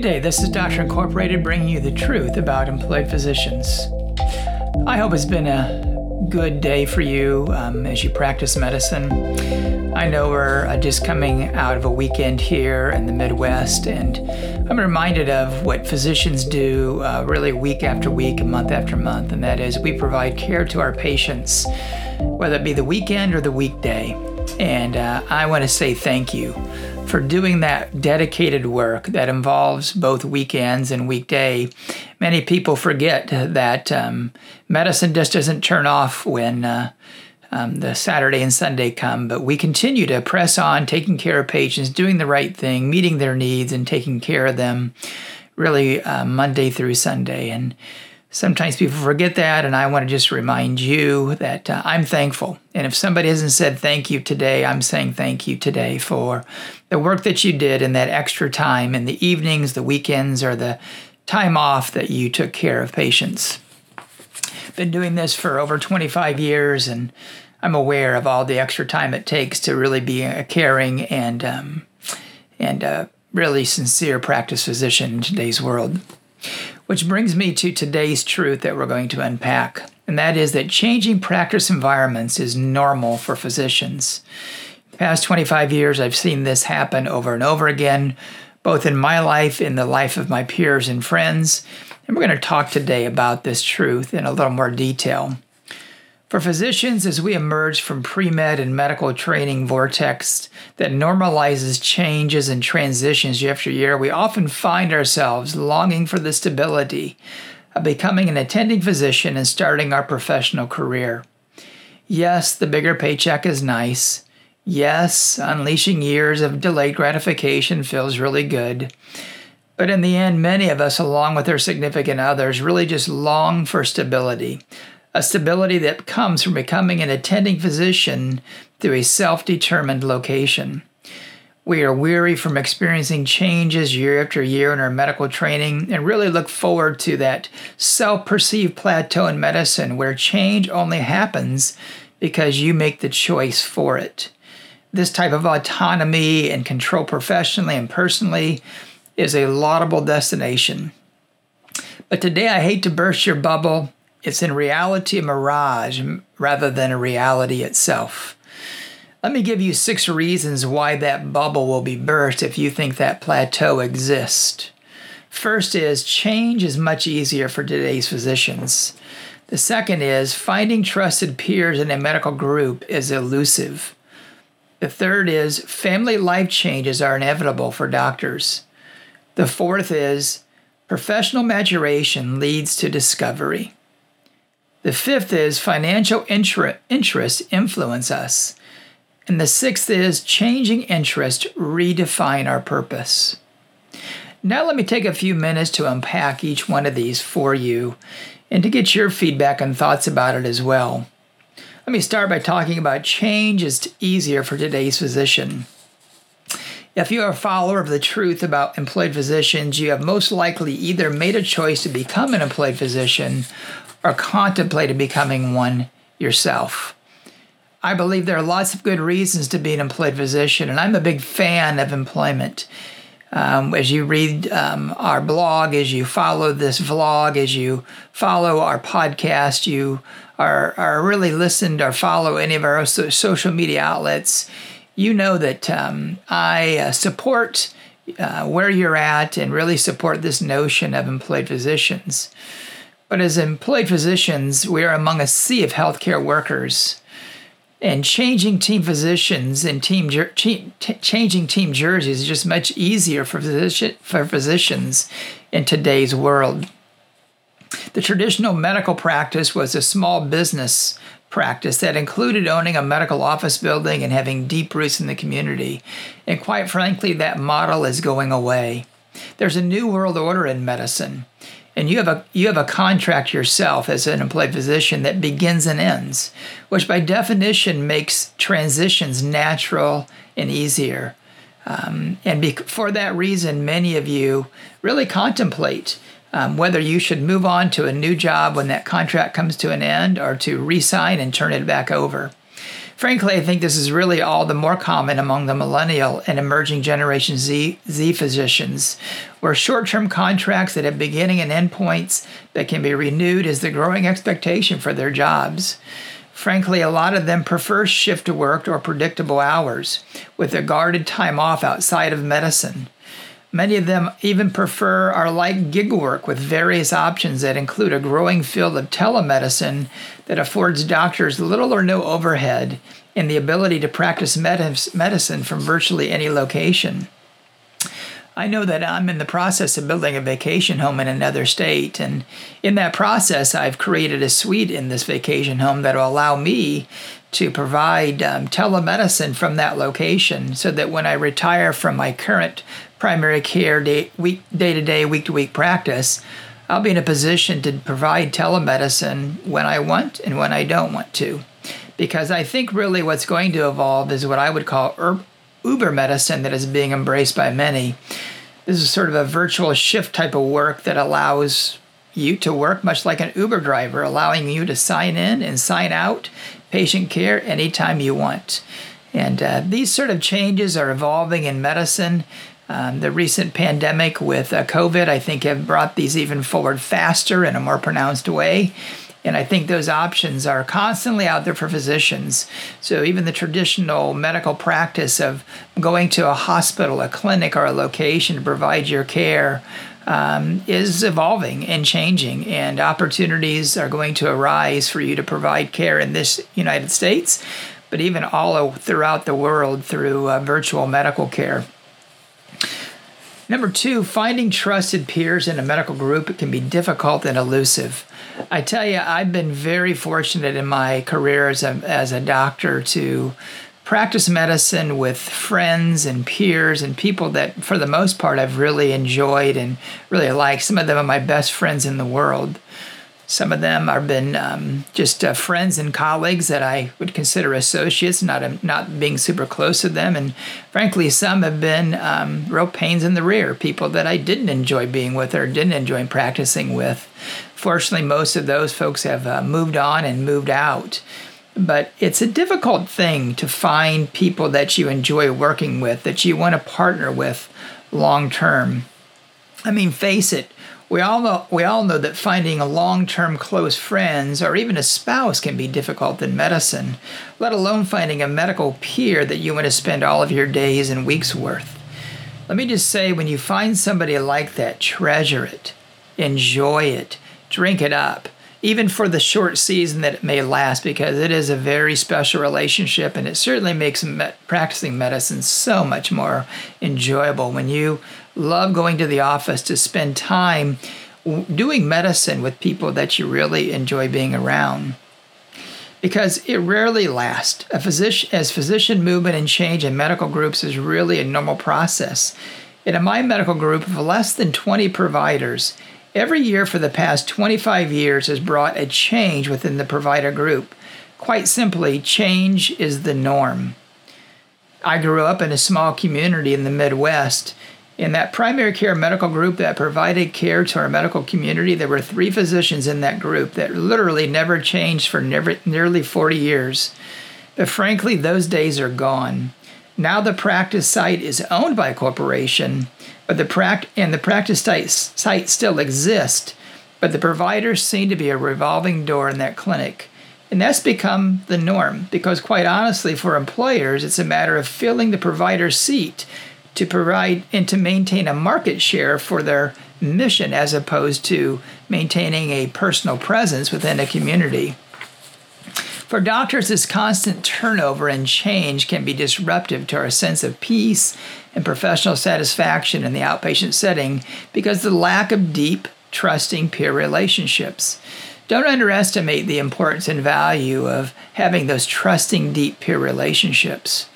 Good day. This is Doctor Incorporated bringing you the truth about employed physicians. I hope it's been a good day for you um, as you practice medicine. I know we're uh, just coming out of a weekend here in the Midwest, and I'm reminded of what physicians do uh, really week after week and month after month, and that is we provide care to our patients, whether it be the weekend or the weekday. And uh, I want to say thank you for doing that dedicated work that involves both weekends and weekday. Many people forget that um, medicine just doesn't turn off when uh, um, the Saturday and Sunday come, but we continue to press on, taking care of patients, doing the right thing, meeting their needs, and taking care of them really uh, Monday through Sunday. And Sometimes people forget that, and I want to just remind you that uh, I'm thankful. And if somebody hasn't said thank you today, I'm saying thank you today for the work that you did and that extra time in the evenings, the weekends, or the time off that you took care of patients. Been doing this for over 25 years, and I'm aware of all the extra time it takes to really be a caring and um, and a really sincere practice physician in today's world. Which brings me to today's truth that we're going to unpack, and that is that changing practice environments is normal for physicians. The past 25 years, I've seen this happen over and over again, both in my life, in the life of my peers and friends. And we're going to talk today about this truth in a little more detail. For physicians, as we emerge from pre med and medical training vortex that normalizes changes and transitions year after year, we often find ourselves longing for the stability of becoming an attending physician and starting our professional career. Yes, the bigger paycheck is nice. Yes, unleashing years of delayed gratification feels really good. But in the end, many of us, along with our significant others, really just long for stability a stability that comes from becoming an attending physician through a self determined location. We are weary from experiencing changes year after year in our medical training and really look forward to that self perceived plateau in medicine where change only happens because you make the choice for it. This type of autonomy and control professionally and personally is a laudable destination. But today I hate to burst your bubble it's in reality a mirage rather than a reality itself. Let me give you six reasons why that bubble will be burst if you think that plateau exists. First is change is much easier for today's physicians. The second is finding trusted peers in a medical group is elusive. The third is family life changes are inevitable for doctors. The fourth is professional maturation leads to discovery. The fifth is financial interests influence us. And the sixth is changing interest redefine our purpose. Now, let me take a few minutes to unpack each one of these for you and to get your feedback and thoughts about it as well. Let me start by talking about change is easier for today's physician. If you are a follower of the truth about employed physicians, you have most likely either made a choice to become an employed physician or contemplated becoming one yourself. I believe there are lots of good reasons to be an employed physician, and I'm a big fan of employment. Um, as you read um, our blog, as you follow this vlog, as you follow our podcast, you are, are really listened or follow any of our social media outlets, you know that um, I uh, support uh, where you're at and really support this notion of employed physicians. But as employed physicians, we are among a sea of healthcare workers. And changing team physicians and team, team t- changing team jerseys is just much easier for, for physicians in today's world. The traditional medical practice was a small business practice that included owning a medical office building and having deep roots in the community. And quite frankly, that model is going away. There's a new world order in medicine and you have a you have a contract yourself as an employed physician that begins and ends, which by definition makes transitions natural and easier. Um, and be, for that reason, many of you really contemplate um, whether you should move on to a new job when that contract comes to an end or to resign and turn it back over. Frankly, I think this is really all the more common among the millennial and emerging Generation Z, Z physicians, where short term contracts that have beginning and end points that can be renewed is the growing expectation for their jobs. Frankly, a lot of them prefer shift work or predictable hours with a guarded time off outside of medicine. Many of them even prefer or like gig work with various options that include a growing field of telemedicine that affords doctors little or no overhead and the ability to practice medicine from virtually any location. I know that I'm in the process of building a vacation home in another state, and in that process, I've created a suite in this vacation home that will allow me to provide um, telemedicine from that location so that when I retire from my current primary care day, week, day-to-day, week-to-week practice, I'll be in a position to provide telemedicine when I want and when I don't want to. Because I think really what's going to evolve is what I would call Uber medicine that is being embraced by many. This is sort of a virtual shift type of work that allows you to work much like an Uber driver, allowing you to sign in and sign out patient care anytime you want. And uh, these sort of changes are evolving in medicine. Um, the recent pandemic with uh, COVID, I think, have brought these even forward faster in a more pronounced way. And I think those options are constantly out there for physicians. So even the traditional medical practice of going to a hospital, a clinic, or a location to provide your care um, is evolving and changing, and opportunities are going to arise for you to provide care in this United States, but even all throughout the world through uh, virtual medical care. Number two, finding trusted peers in a medical group can be difficult and elusive. I tell you, I've been very fortunate in my career as a, as a doctor to practice medicine with friends and peers and people that, for the most part, I've really enjoyed and really liked. Some of them are my best friends in the world. Some of them have been um, just uh, friends and colleagues that I would consider associates, not um, not being super close to them. And frankly, some have been um, real pains in the rear, people that I didn't enjoy being with or didn't enjoy practicing with. Fortunately, most of those folks have uh, moved on and moved out. But it's a difficult thing to find people that you enjoy working with, that you want to partner with long term. I mean, face it, we all know we all know that finding long-term close friends or even a spouse can be difficult in medicine, let alone finding a medical peer that you want to spend all of your days and weeks with. Let me just say when you find somebody like that, treasure it, enjoy it, drink it up, even for the short season that it may last, because it is a very special relationship and it certainly makes practicing medicine so much more enjoyable when you love going to the office to spend time doing medicine with people that you really enjoy being around because it rarely lasts. A physician, as physician movement and change in medical groups is really a normal process. In my medical group of less than 20 providers, every year for the past 25 years has brought a change within the provider group. Quite simply, change is the norm. I grew up in a small community in the Midwest in that primary care medical group that provided care to our medical community, there were three physicians in that group that literally never changed for never, nearly 40 years. But frankly, those days are gone. Now the practice site is owned by a corporation, but the pract- and the practice site, still exists, but the providers seem to be a revolving door in that clinic. And that's become the norm because, quite honestly, for employers, it's a matter of filling the provider's seat to provide and to maintain a market share for their mission as opposed to maintaining a personal presence within a community. For doctors, this constant turnover and change can be disruptive to our sense of peace and professional satisfaction in the outpatient setting because the lack of deep, trusting peer relationships. Don't underestimate the importance and value of having those trusting, deep peer relationships.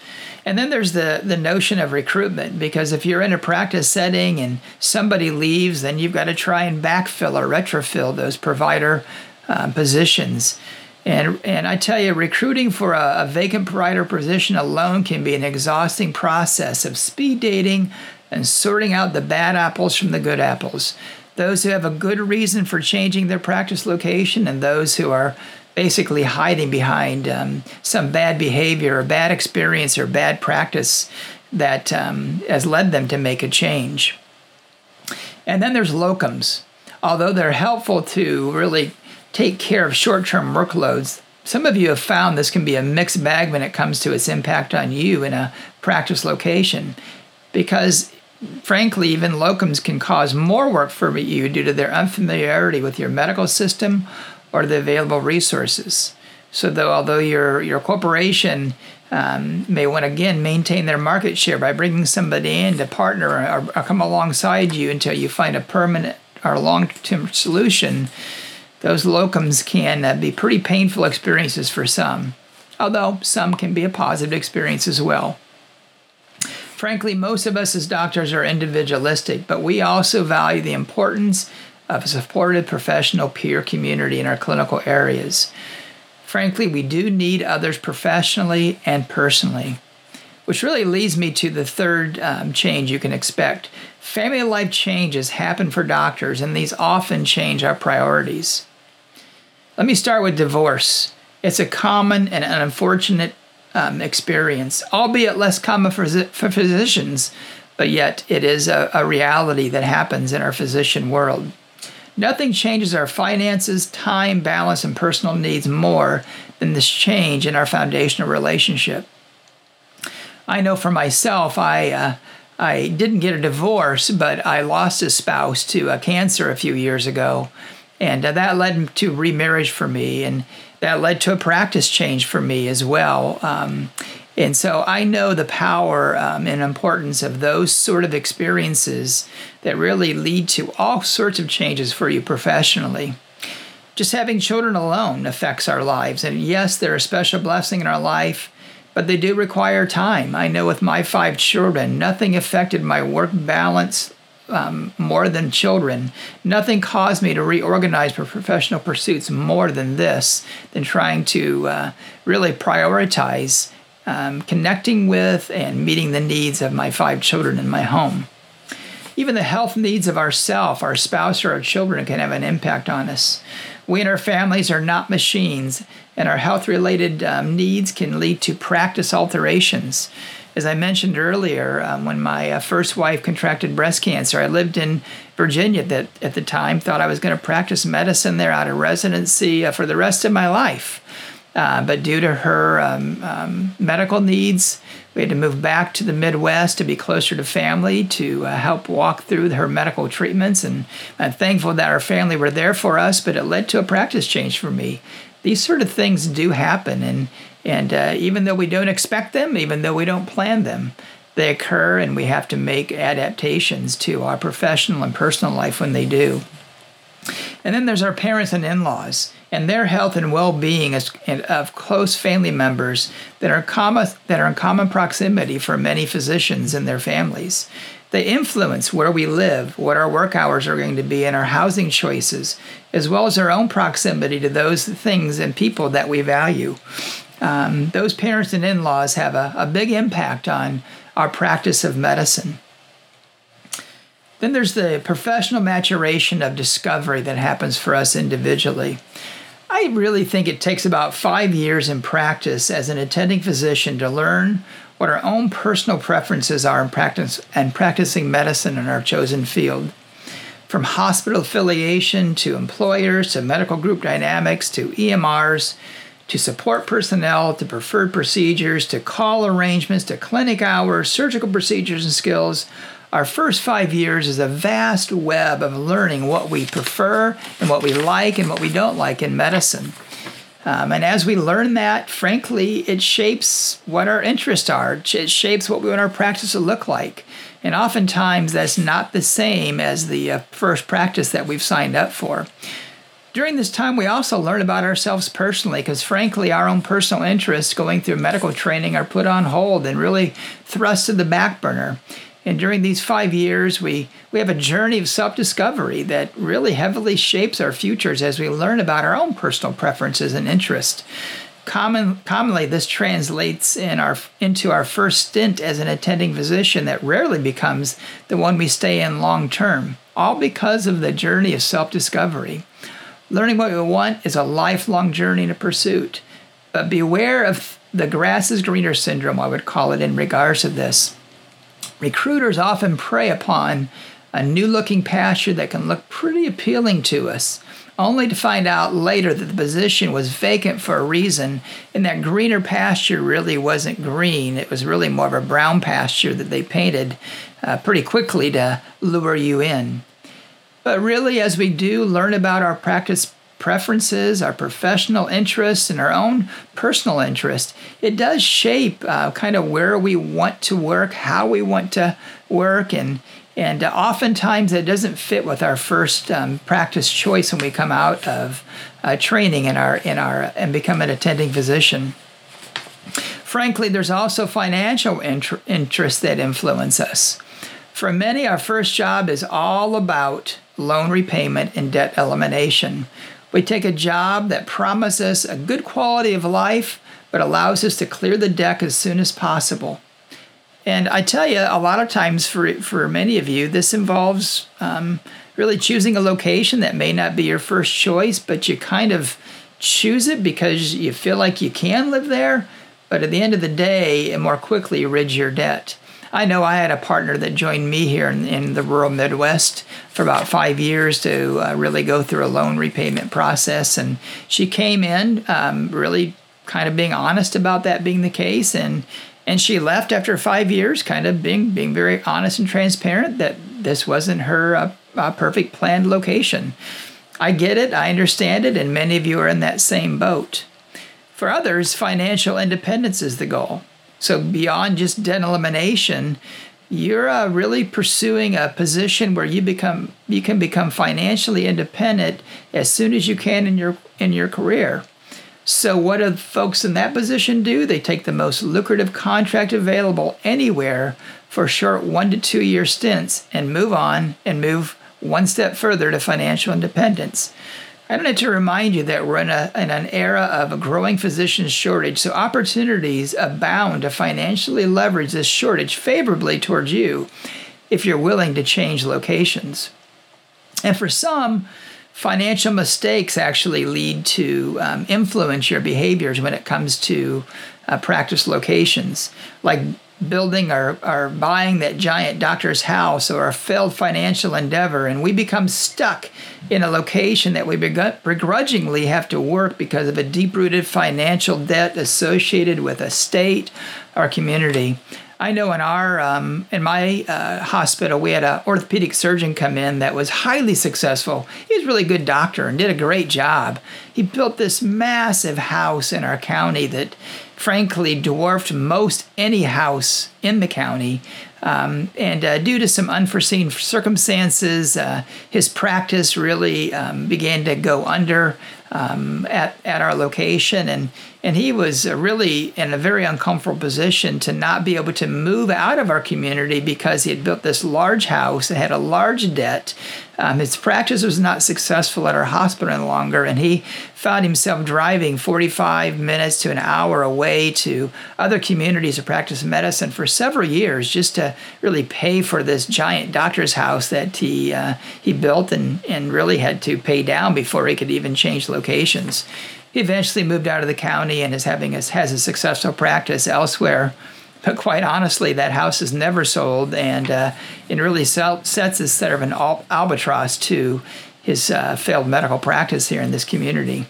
And then there's the the notion of recruitment because if you're in a practice setting and somebody leaves, then you've got to try and backfill or retrofill those provider um, positions. And and I tell you, recruiting for a, a vacant provider position alone can be an exhausting process of speed dating and sorting out the bad apples from the good apples. Those who have a good reason for changing their practice location and those who are basically hiding behind um, some bad behavior or bad experience or bad practice that um, has led them to make a change. And then there's locums. Although they're helpful to really take care of short term workloads, some of you have found this can be a mixed bag when it comes to its impact on you in a practice location because frankly, even locums can cause more work for you due to their unfamiliarity with your medical system or the available resources. So, though although your your corporation um, may want again maintain their market share by bringing somebody in to partner or, or come alongside you until you find a permanent or long-term solution, those locums can uh, be pretty painful experiences for some. Although some can be a positive experience as well. Frankly, most of us as doctors are individualistic, but we also value the importance of a supported professional peer community in our clinical areas. Frankly, we do need others professionally and personally, which really leads me to the third um, change you can expect. Family life changes happen for doctors, and these often change our priorities. Let me start with divorce. It's a common and an unfortunate um, experience, albeit less common for, for physicians, but yet it is a, a reality that happens in our physician world. Nothing changes our finances, time, balance, and personal needs more than this change in our foundational relationship. I know for myself, I uh, I didn't get a divorce, but I lost a spouse to a cancer a few years ago, and uh, that led to remarriage for me, and that led to a practice change for me as well. Um, and so I know the power um, and importance of those sort of experiences that really lead to all sorts of changes for you professionally. Just having children alone affects our lives. And yes, they're a special blessing in our life, but they do require time. I know with my five children, nothing affected my work balance um, more than children. Nothing caused me to reorganize for professional pursuits more than this, than trying to uh, really prioritize um, connecting with and meeting the needs of my five children in my home. Even the health needs of ourself, our spouse, or our children can have an impact on us. We and our families are not machines, and our health related um, needs can lead to practice alterations. As I mentioned earlier, um, when my uh, first wife contracted breast cancer, I lived in Virginia that at the time thought I was going to practice medicine there out of residency uh, for the rest of my life. Uh, but due to her um, um, medical needs, we had to move back to the Midwest to be closer to family to uh, help walk through her medical treatments. And I'm thankful that our family were there for us, but it led to a practice change for me. These sort of things do happen, and and uh, even though we don't expect them, even though we don't plan them, they occur, and we have to make adaptations to our professional and personal life when they do. And then there's our parents and in laws and their health and well being of close family members that are, common, that are in common proximity for many physicians and their families. They influence where we live, what our work hours are going to be, and our housing choices, as well as our own proximity to those things and people that we value. Um, those parents and in laws have a, a big impact on our practice of medicine. Then there's the professional maturation of discovery that happens for us individually. I really think it takes about five years in practice as an attending physician to learn what our own personal preferences are in practice and practicing medicine in our chosen field. From hospital affiliation to employers to medical group dynamics to EMRs to support personnel to preferred procedures to call arrangements to clinic hours, surgical procedures and skills, our first five years is a vast web of learning what we prefer and what we like and what we don't like in medicine. Um, and as we learn that, frankly, it shapes what our interests are. It shapes what we want our practice to look like. And oftentimes, that's not the same as the uh, first practice that we've signed up for. During this time, we also learn about ourselves personally because, frankly, our own personal interests going through medical training are put on hold and really thrust to the back burner. And during these five years, we, we have a journey of self discovery that really heavily shapes our futures as we learn about our own personal preferences and interests. Common, commonly, this translates in our, into our first stint as an attending physician that rarely becomes the one we stay in long term, all because of the journey of self discovery. Learning what we want is a lifelong journey to pursuit. But beware of the grass is greener syndrome, I would call it, in regards to this. Recruiters often prey upon a new looking pasture that can look pretty appealing to us, only to find out later that the position was vacant for a reason, and that greener pasture really wasn't green. It was really more of a brown pasture that they painted uh, pretty quickly to lure you in. But really, as we do learn about our practice preferences, our professional interests, and our own personal interest, it does shape uh, kind of where we want to work, how we want to work, and and uh, oftentimes it doesn't fit with our first um, practice choice when we come out of uh, training in our in our and become an attending physician. Frankly, there's also financial inter- interests that influence us. For many, our first job is all about loan repayment and debt elimination. We take a job that promises a good quality of life, but allows us to clear the deck as soon as possible. And I tell you, a lot of times for for many of you, this involves um, really choosing a location that may not be your first choice, but you kind of choose it because you feel like you can live there. But at the end of the day, it more quickly rids your debt. I know I had a partner that joined me here in, in the rural Midwest for about five years to uh, really go through a loan repayment process. And she came in um, really kind of being honest about that being the case. And, and she left after five years, kind of being, being very honest and transparent that this wasn't her uh, uh, perfect planned location. I get it, I understand it, and many of you are in that same boat. For others, financial independence is the goal. So beyond just debt elimination, you're uh, really pursuing a position where you become you can become financially independent as soon as you can in your in your career. So what do folks in that position do? They take the most lucrative contract available anywhere for short one to two year stints and move on and move one step further to financial independence. I don't need to remind you that we're in, a, in an era of a growing physician shortage, so opportunities abound to financially leverage this shortage favorably towards you if you're willing to change locations. And for some, financial mistakes actually lead to um, influence your behaviors when it comes to uh, practice locations, like building or, or buying that giant doctor's house or a failed financial endeavor, and we become stuck in a location that we begrudgingly have to work because of a deep rooted financial debt associated with a state or community. I know in our um, in my uh, hospital we had an orthopedic surgeon come in that was highly successful. He was a really good doctor and did a great job. He built this massive house in our county that frankly dwarfed most any house in the county. Um, and uh, due to some unforeseen circumstances, uh, his practice really um, began to go under um, at, at our location. And, and he was really in a very uncomfortable position to not be able to move out of our community because he had built this large house and had a large debt. Um, his practice was not successful at our hospital any longer, and he found himself driving 45 minutes to an hour away to other communities to practice medicine for several years just to really pay for this giant doctor's house that he uh, he built and, and really had to pay down before he could even change locations. He eventually moved out of the county and is having a, has a successful practice elsewhere. But quite honestly, that house is never sold, and uh, it really sets as sort of an al- albatross to his uh, failed medical practice here in this community.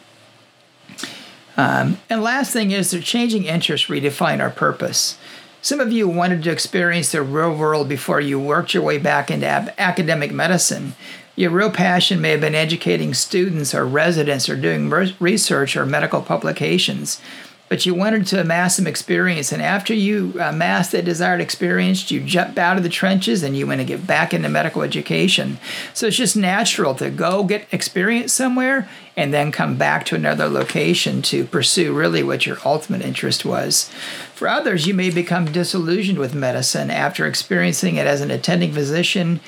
Um, and last thing is, their changing interests redefine our purpose. Some of you wanted to experience the real world before you worked your way back into ab- academic medicine. Your real passion may have been educating students or residents or doing research or medical publications, but you wanted to amass some experience. And after you amassed that desired experience, you jump out of the trenches and you want to get back into medical education. So it's just natural to go get experience somewhere and then come back to another location to pursue really what your ultimate interest was. For others, you may become disillusioned with medicine after experiencing it as an attending physician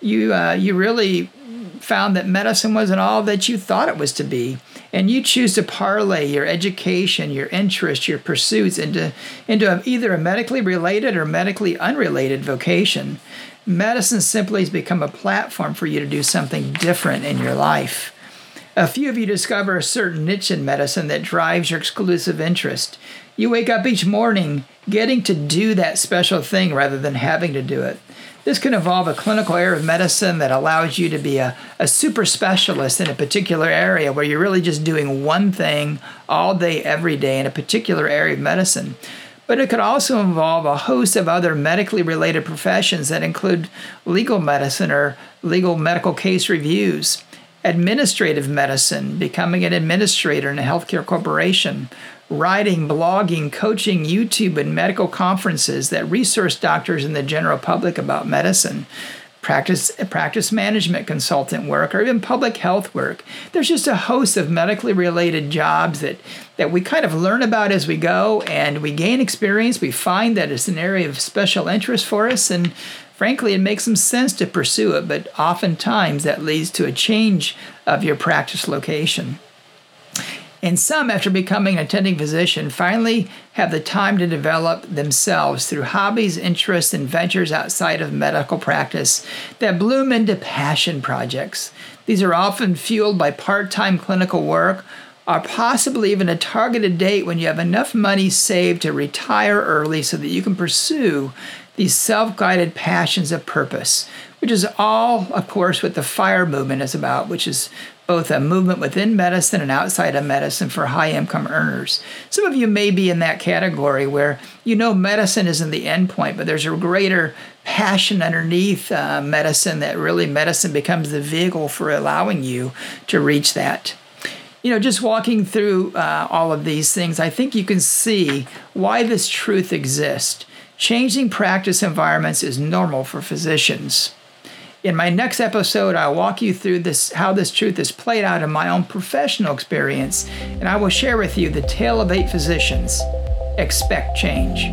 you uh, you really found that medicine wasn't all that you thought it was to be and you choose to parlay your education your interests your pursuits into into either a medically related or medically unrelated vocation medicine simply has become a platform for you to do something different in your life A few of you discover a certain niche in medicine that drives your exclusive interest. You wake up each morning getting to do that special thing rather than having to do it. This can involve a clinical area of medicine that allows you to be a, a super specialist in a particular area where you're really just doing one thing all day, every day in a particular area of medicine. But it could also involve a host of other medically related professions that include legal medicine or legal medical case reviews, administrative medicine, becoming an administrator in a healthcare corporation, writing, blogging, coaching, YouTube, and medical conferences that resource doctors and the general public about medicine. Practice, practice management consultant work, or even public health work. There's just a host of medically related jobs that, that we kind of learn about as we go and we gain experience. We find that it's an area of special interest for us, and frankly, it makes some sense to pursue it, but oftentimes that leads to a change of your practice location. And some, after becoming an attending physician, finally have the time to develop themselves through hobbies, interests, and ventures outside of medical practice that bloom into passion projects. These are often fueled by part time clinical work or possibly even a targeted date when you have enough money saved to retire early so that you can pursue these self guided passions of purpose, which is all, of course, what the FIRE movement is about, which is both a movement within medicine and outside of medicine for high income earners. Some of you may be in that category where you know medicine isn't the end point, but there's a greater passion underneath uh, medicine that really medicine becomes the vehicle for allowing you to reach that. You know, just walking through uh, all of these things, I think you can see why this truth exists. Changing practice environments is normal for physicians. In my next episode, I'll walk you through this how this truth is played out in my own professional experience, and I will share with you the tale of eight physicians. Expect change.